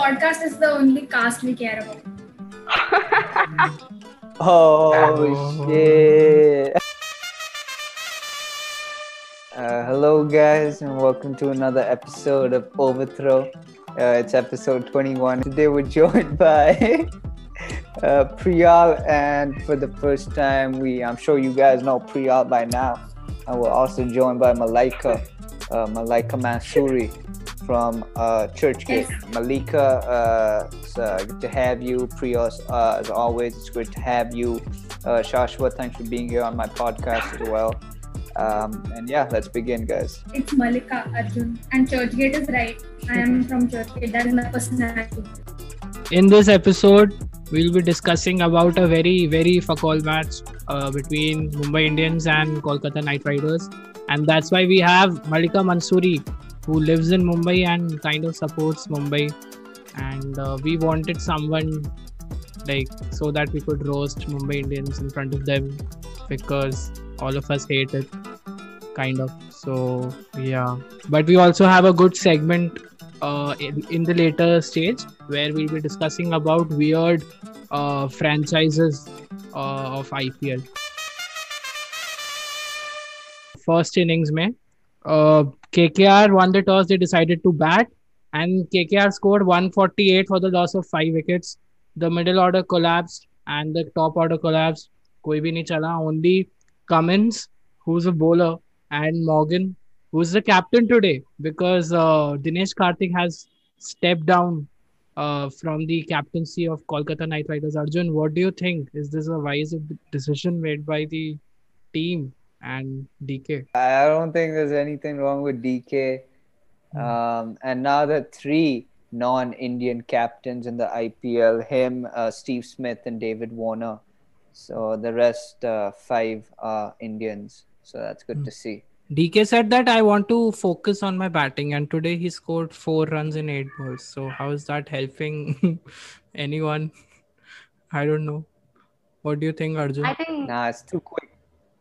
podcast is the only cast we care about. Oh, Oh. shit. Uh, hello, guys, and welcome to another episode of Overthrow. Uh, it's episode 21. Today we're joined by uh, Priyal, and for the first time, we I'm sure you guys know Priyal by now. And we're also joined by Malaika, uh, Malaika Mansouri from uh, Churchgate. Malika, uh, it's uh, good to have you. Priyal, uh, as always, it's great to have you. Uh, Shashwat, thanks for being here on my podcast as well. Um, and yeah, let's begin, guys. It's Malika Arjun. And Churchgate is right. I am from Churchgate. That is my personality. In this episode, we'll be discussing about a very, very fuck all match uh, between Mumbai Indians and Kolkata Knight Riders. And that's why we have Malika Mansoori, who lives in Mumbai and kind of supports Mumbai. And uh, we wanted someone like so that we could roast Mumbai Indians in front of them because all of us hate it, kind of. So, yeah. But we also have a good segment uh, in, in the later stage where we'll be discussing about weird uh, franchises uh, of IPL. First innings, mein, uh, KKR won the toss. They decided to bat, and KKR scored 148 for the loss of five wickets. The middle order collapsed, and the top order collapsed. कोई भी नहीं चला. Only Cummins, who's a bowler, and Morgan, who's the captain today because uh, Dinesh Karthik has stepped down uh, from the captaincy of Kolkata Knight Riders. Arjun, what do you think? Is this a wise decision made by the team and DK? I don't think there's anything wrong with DK. Um, and now the three non-Indian captains in the IPL: him, uh, Steve Smith, and David Warner. So the rest uh, five are Indians. So that's good Hmm. to see. DK said that I want to focus on my batting, and today he scored four runs in eight balls. So how is that helping anyone? I don't know. What do you think, Arjun? I think Nah, it's too quick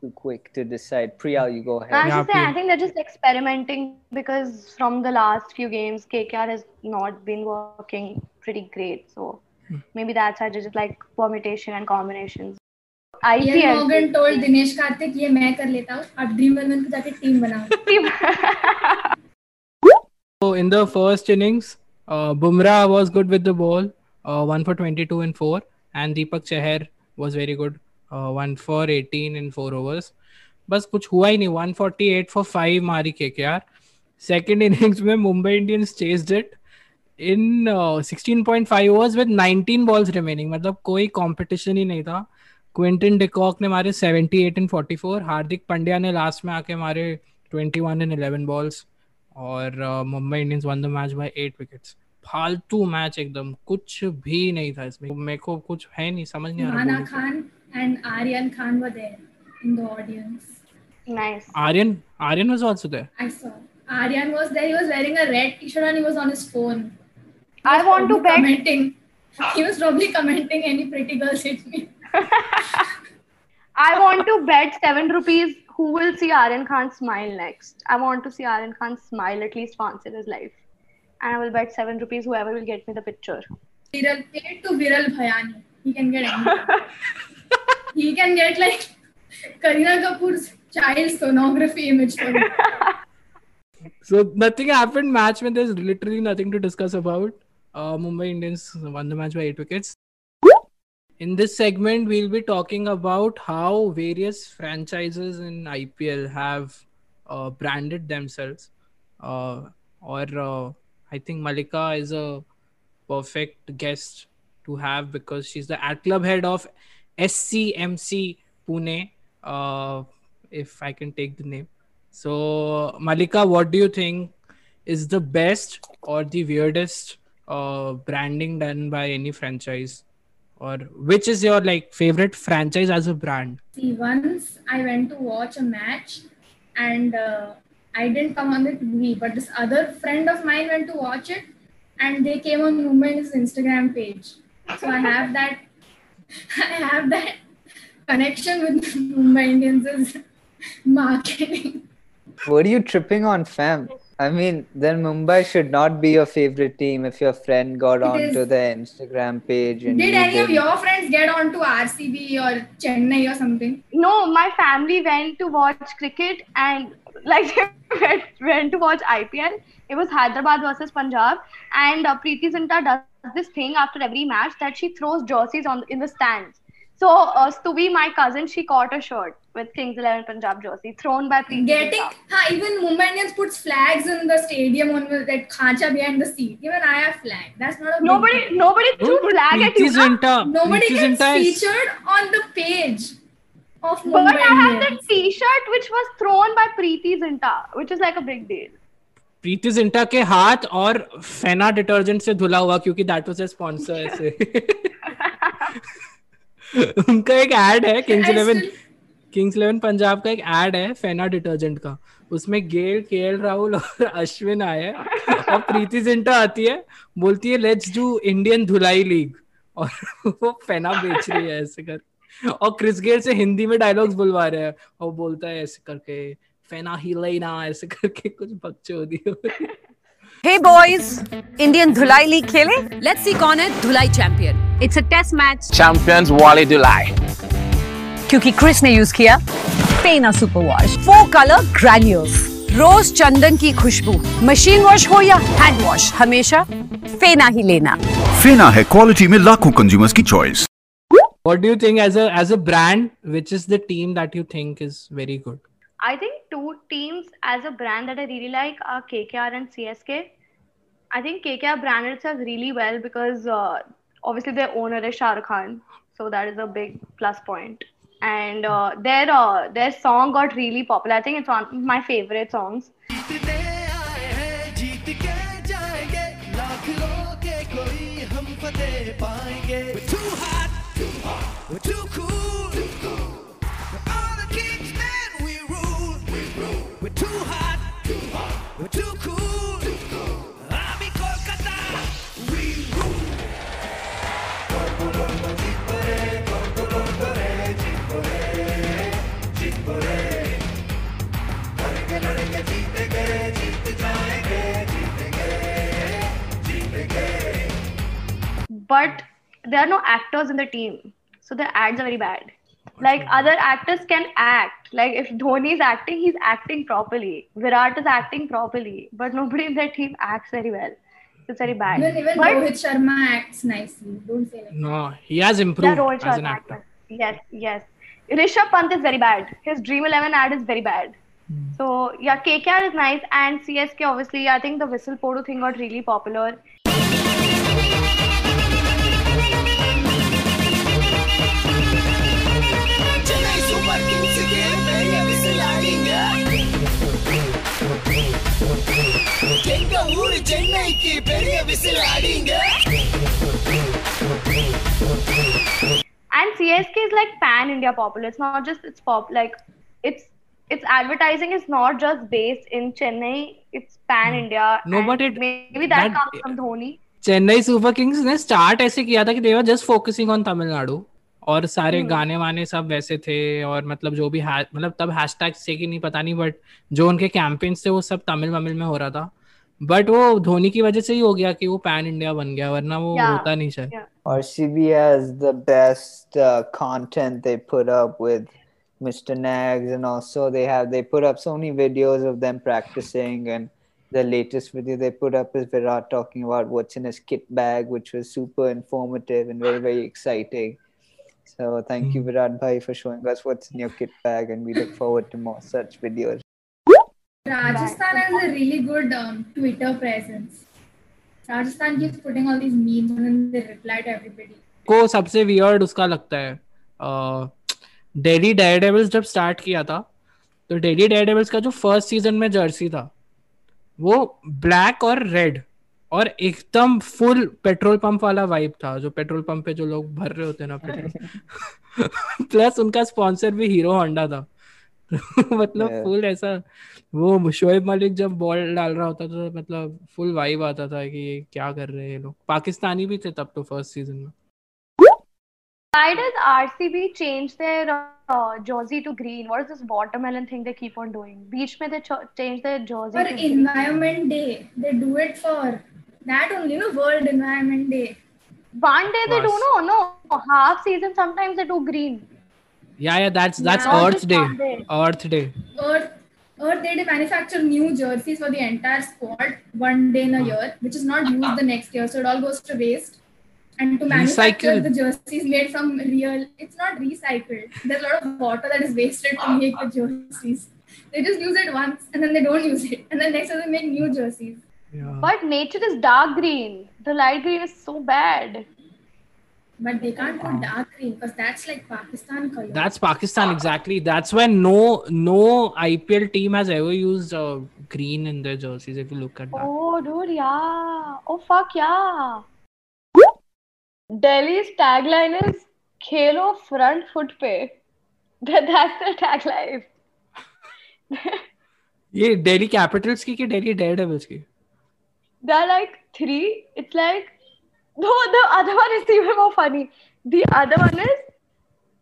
Too quick to decide. Priyal, you go I ahead. was Yeah, just saying, I please. think they're just experimenting because from the last few games, KKR has not been working pretty great. So Hmm. maybe that's why they just like permutation and combinations. Ian IPL. Morgan told Dinesh Karthik, ये मैं कर लेता हूँ आप dream eleven को जाके team बनाओ So in the first innings, uh, Bumrah was good with the ball, uh, one for 22 in four, and Deepak Chahar was very good, one for eighteen in four overs बस कुछ हुआ ही नहीं। One forty eight for five मारी के यार। Second innings में Mumbai Indians chased it in sixteen point five overs with nineteen balls remaining मतलब कोई कॉम्पिटिशन ही नहीं था। क्विंटन डिकॉक ने मारे seventy eight in forty four Hardik Pandya ने लास्ट में आके मारे twenty one in eleven balls और Mumbai Indians won the match by eight wickets फालतू मैच एकदम। कुछ भी नहीं था इसमें। मेरे को कुछ है नहीं। समझ नहीं आ रहा Khan and Aryan Khan were there in the audience. Nice. Aryan Aryan was also there. I saw. Aryan was there. He was wearing a red t-shirt and he was on his phone. I want to bet. Commenting. He was probably commenting any pretty girls hit me. I want to bet seven rupees who will see Aryan Khan smile next. I want to see Aryan Khan smile at least once in his life. And I will bet seven rupees whoever will get me the picture. Viral paid to Viral Bhayani. He can get anything he can get like Kareena Kapoor's child sonography image for him. So nothing happened match when there's literally nothing to discuss about. Uh, Mumbai Indians won the match by eight wickets. In this segment, we'll be talking about how various franchises in IPL have uh, branded themselves. Uh, or uh, I think Malika is a perfect guest to have because she's the at club head of SCMC Pune. Uh, if I can take the name. So, Malika, what do you think is the best or the weirdest uh, branding done by any franchise? Or which is your like favorite franchise as a brand? See, once I went to watch a match and uh, I didn't come on the TV, but this other friend of mine went to watch it and they came on Mumbai's Instagram page. So I have that I have that connection with Mumbai Indians' marketing. What are you tripping on, fam? I mean, then Mumbai should not be your favorite team if your friend got It onto is. the Instagram page and Did any of your friends get onto RCB or Chennai or something? No, my family went to watch cricket and like they went, went to watch IPL. It was Hyderabad versus Punjab, and uh, Preity Zinta does this thing after every match that she throws jerseys on in the stands. So uh, Stuvi, my cousin, she caught a shirt with Kings Eleven Punjab jersey thrown by Preeti Getting, Zinta. huh, even Mumbai Indians puts flags in the stadium on the- that khancha behind the seat. Even I have flag. That's not a Nobody, deal. nobody No, threw but flag at Preeti you. Zinta, Nobody Preeti gets Zinta is featured on the page of But Mumbai I have Indians. the T-shirt which was thrown by Preity Zinta, which is like a big deal. Preity Zinta के हाथ और फेना detergent से धुला हुआ क्योंकि that was a sponsor ऐसे। उनका एक एड है Kings Eleven Kings Eleven Punjab का एक एड है फेना डिटर्जेंट का। उसमें गेल के राहुल और अश्विन आए हैं। और प्रीति जिंटा आती है बोलती है लेट्स डू इंडियन धुलाई लीग और वो फेना बेच रही है ऐसे कर और क्रिस गेल से हिंदी में डायलॉग्स बुलवा रहे हैं। और बोलता है ऐसे करके फेना ही लेना ऐसे करके कुछ बकचोदी हो Hey boys, Indian Dhulai League खेले? Let's see कौन है धुलाई champion It's a test match champions Wally Dulai. क्योंकि क्रिस ने यूज़ किया Fena super wash four colour granules rose चंदन की खुशबू मशीन वॉश हो या हैंड वॉश हमेशा फेना ही लेना फेना है क्वालिटी में लाखों कंज्यूमर्स की choice What do you think as a as a brand? Which is the team that you think is very good? I think two teams as a brand that I really like are KKR and CSK. I think KKR branded itself really well because uh, obviously their owner is Shah Khan, so that is a big plus point. And uh, their uh, their song got really popular. I think it's one of my favorite songs. But there are no actors in the team, so the ads are very bad. Like other actors can act. Like if Dhoni is acting, he's acting properly. Virat is acting properly, but nobody in their team acts very well. It's very bad. Even, even But- Rohit Sharma acts nicely. Don't say like No, he has improved Yeah, improved Rohit as an Sharma. actor. Yes, yes. Rishabh Pant is very bad. His Dream Eleven ad is very bad. Hmm. So yeah, KKR is nice, and CSK obviously. I think the whistle photo thing got really popular. And CSK is like pan India popular. It's not just it's pop like it's its advertising is not just based in Chennai. It's pan India. No, but it- maybe that, that- comes from Dhoni. Chennai Super Kings ने start ऐसे किया था कि they were just focusing on Tamil Nadu और सारे गाने वाने सब वैसे थे और मतलब जो भी मतलब तब हैशटैग से कि नहीं पता नहीं बट जो उनके कैंपेन्स थे वो सब तमिल वमिल में हो रहा था बट वो धोनी की वजह से ही हो गया कि वो पैन इंडिया बन गया वरना वो Yeah. होता नहीं शायद Yeah. RCB has the best uh, content they put up with Mr. Nags, and also they have they put up so many videos of them practicing. And the latest video they put up is Virat talking about what's in his kit bag, which was super informative and very very exciting. So thank you Virat Bhai for showing us what's in your kit bag, and we look forward to more such videos. Rajasthan has a really good um, Twitter presence. Rajasthan keeps putting all these memes and then they reply to everybody. को सबसे weird उसका लगता है daily Daredevils जब start किया था तो daily Daredevils का जो फ़र्स्ट सीज़न में जर्सी था वो ब्लैक और रेड और एकदम फुल पेट्रोल पंप वाला वाइब था जो पेट्रोल पंप पे जो लोग भर रहे होते हैं ना पेट्रोल प्लस उनका स्पॉन्सर भी हीरो होंडा था मतलब Yeah. फुल ऐसा वो शोएब मलिक जब बॉल डाल रहा होता था तो मतलब फुल वाइब आता था कि ये क्या कर रहे हैं लोग पाकिस्तानी भी थे तब तो फ़र्स्ट सीज़न में Why does RCB change their uh, jersey to green? What is this watermelon thing they keep on doing? Beach mein they ch- change their jersey For to green. Day, they do it for that only, you know, World Environment Day. One day they do no, no. Half season sometimes they do green. Yeah, yeah, that's that's Yeah. Earth Day. one day. Earth Day. Earth, Earth Day, they manufacture new jerseys for the entire squad one day in a year, which is not used the next year, so it all goes to waste. And to manufacture Recycled. the jerseys made from real, it's not recycled. There's a lot of water that is wasted to make the jerseys. They just use it once and then they don't use it, and then next year they make new jerseys. Yeah. But nature is dark green. The light green is so bad. But they can't put dark green because that's like Pakistan color. That's Pakistan exactly. That's when no no IPL team has ever used uh, green in their jerseys. If you look at that. Oh, dude, yeah. Oh, fuck, yeah. Delhi's tagline is Khelo front foot pe. That, that's the tagline. ये Delhi Capitals की कि Delhi Daredevils की They're like three. It's like, no, the other one is even more funny. The other one is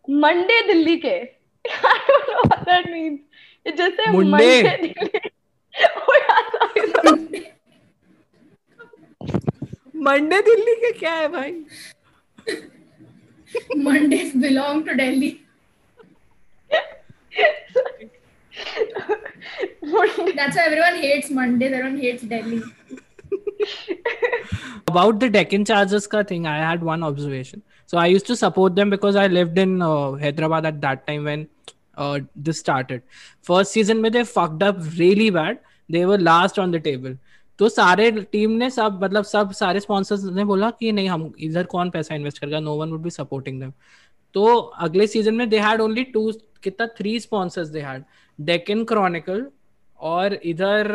Monday Delhi ke. I don't know what that means. It just says Monday. Monday Delhi. Oh, yeah, sorry, sorry. Monday Delhi के क्या है भाई Mondays belong to Delhi. Monday. That's why everyone hates Mondays, everyone hates Delhi. About the Deccan Chargers ka thing, I had one observation. So I used to support them because I lived in uh, Hyderabad at that time when uh, this started. First season में they fucked up really bad. They were last on the table. तो सारे team ने सब मतलब सब सारे sponsors ने बोला कि नहीं हम इधर कौन पैसा इन्वेस्ट करेगा no one would be supporting them तो अगले सीज़न में दे हैड ओनली टू कितना three sponsors they had Deccan Chronicle और इधर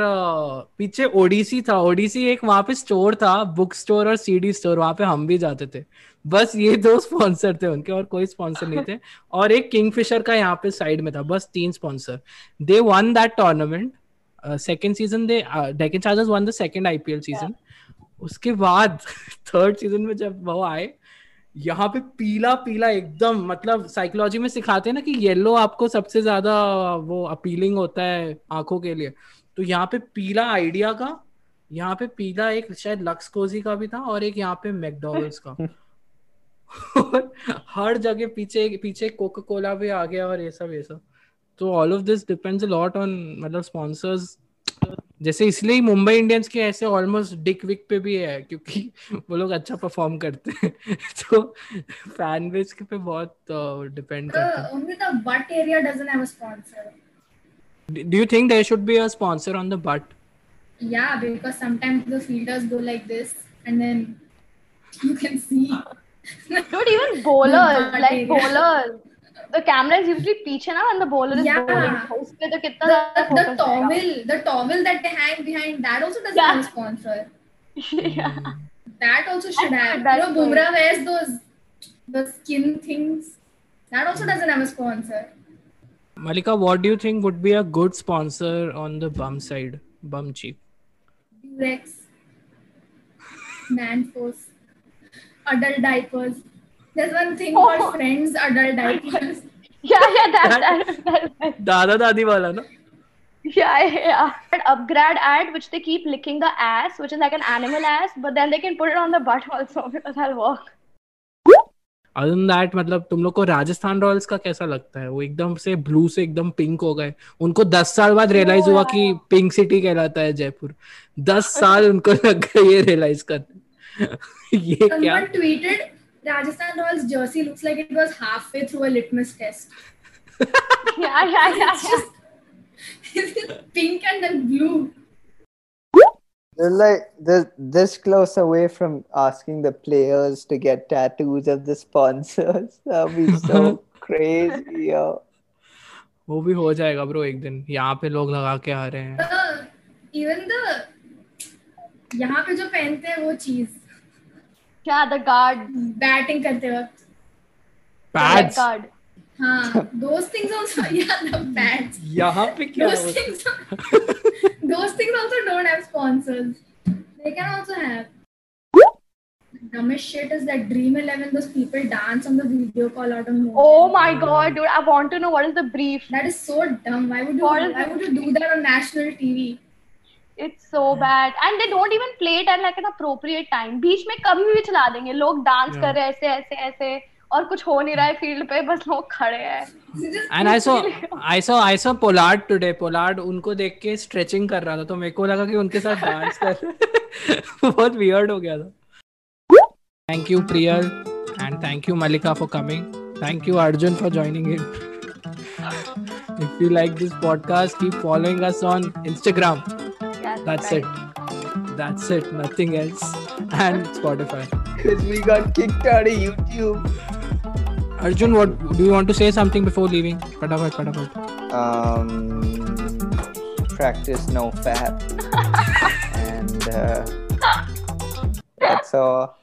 पीछे ओडीसी था। ओडीसी एक वहाँ पे स्टोर था बुक स्टोर और सीडी स्टोर। वहाँ पे हम भी जाते थे। बस ये दो स्पॉन्सर थे उनके और कोई स्पॉन्सर नहीं थे। और एक किंगफिशर का यहाँ पे साइड में था। बस तीन sponsor. They won that tournament second season they Deccan Chargers won the second IPL season उसके बाद थर्ड सीज़न में जब वो आए यहाँ पे पीला पीला एकदम मतलब साइकोलॉजी में सिखाते हैं ना कि येलो आपको सबसे ज़्यादा, वो अपीलिंग होता है आँखों के लिए। तो यहाँ पे पीला आइडिया का, यहाँ पे पीला एक शायद लक्स कोजी का भी था और एक यहाँ पे मैकडोनल्ड्स का। हर जगह पीछे पीछे कोका कोला भी आ गया और ये सब ये सब। तो all of this depends lot on मतलब स्पॉन्सर्स जैसे इसलिए ही मुंबई इंडियंस के ऐसे ऑलमोस्ट डिक विक पे भी है क्योंकि वो लोग अच्छा परफॉर्म करते हैं। तो फ़ैन बेस के पे बहुत डिपेंड करता है। Only the bat area doesn't have a sponsor do you think there should be a sponsor on the bat या because sometimes the fielders go like this and then you can see don't even bowler like bowler The camera is usually पीछे ना when the bowler is Yeah. bowling. तो उस पे तो कितना The, ज़्यादा the towel, the towel that they hang behind, that also doesn't Yeah. have a sponsor. yeah. That also should have. you know. Bumrah wears those the skin things. That also doesn't have a sponsor. Malika, what do you think would be a good sponsor on the bum side? Bum cheek. Durex, Manforce, adult diapers. There's one thing Oh. called Friends adult diapers. Yeah, yeah, that, that, that, that, दादा दादी वाला ना yeah, yeah. An upgrade ad which they keep licking the ass, which is like an animal ass, but then they can put it on the butt also because that'll work. Other than that मतलब तुम लोग को Rajasthan Royals का कैसा लगता है वो एकदम से ब्लू से एकदम पिंक हो गए उनको दस साल बाद रियलाइज़ हुआ कि पिंक सिटी कहलाता है जयपुर दस साल उनको लग गए ये रियलाइज़ करते ये क्या tweeted Rajasthan Royals jersey looks like it was halfway through a litmus test. Yeah, yeah, yeah. It's just pink and then blue. They're like they're this close away from asking the players to get tattoos of the sponsors. That'd be so crazy, yo. वो भी हो जाएगा bro एक दिन यहाँ पे लोग लगा के आ रहे हैं The, even the यहाँ पे जो पहनते हैं वो चीज Yeah, the guard, बैटिंग करते वक्त पैड्स guard. हाँ those things also yeah the pads यहाँ पे क्या those हो things those things also don't have sponsors they can also have dumbest shit is that Dream Eleven. Those people dance on the video call out of nowhere. Oh my god, dude! I want to know what is the brief. That is so dumb. Why would you? What is Why it? would you do that on national TV? It's so bad and they don't even play it at like an appropriate time बीच में कभी भी चला देंगे। लोग dance कर रहे हैं ऐसे ऐसे ऐसे और कुछ हो नहीं रहा है फ़ील्ड पे बस लोग खड़े हैं। And I saw I saw I saw Pollard today Pollard उनको देख के स्ट्रेचिंग कर रहा था तो मेरे को लगा कि उनके साथ डांस कर बहुत वियर्ड हो गया था। Thank you Priyal and thank you Mallika for coming thank you Arjun for joining in If you like this podcast, keep following us on Instagram Yes, That's right. it. That's it. Nothing else. And Spotify. Because we got kicked out of YouTube. Arjun, what do you want to say something before leaving? Patafat, patafat. Um, practice no fap. and uh, that's all.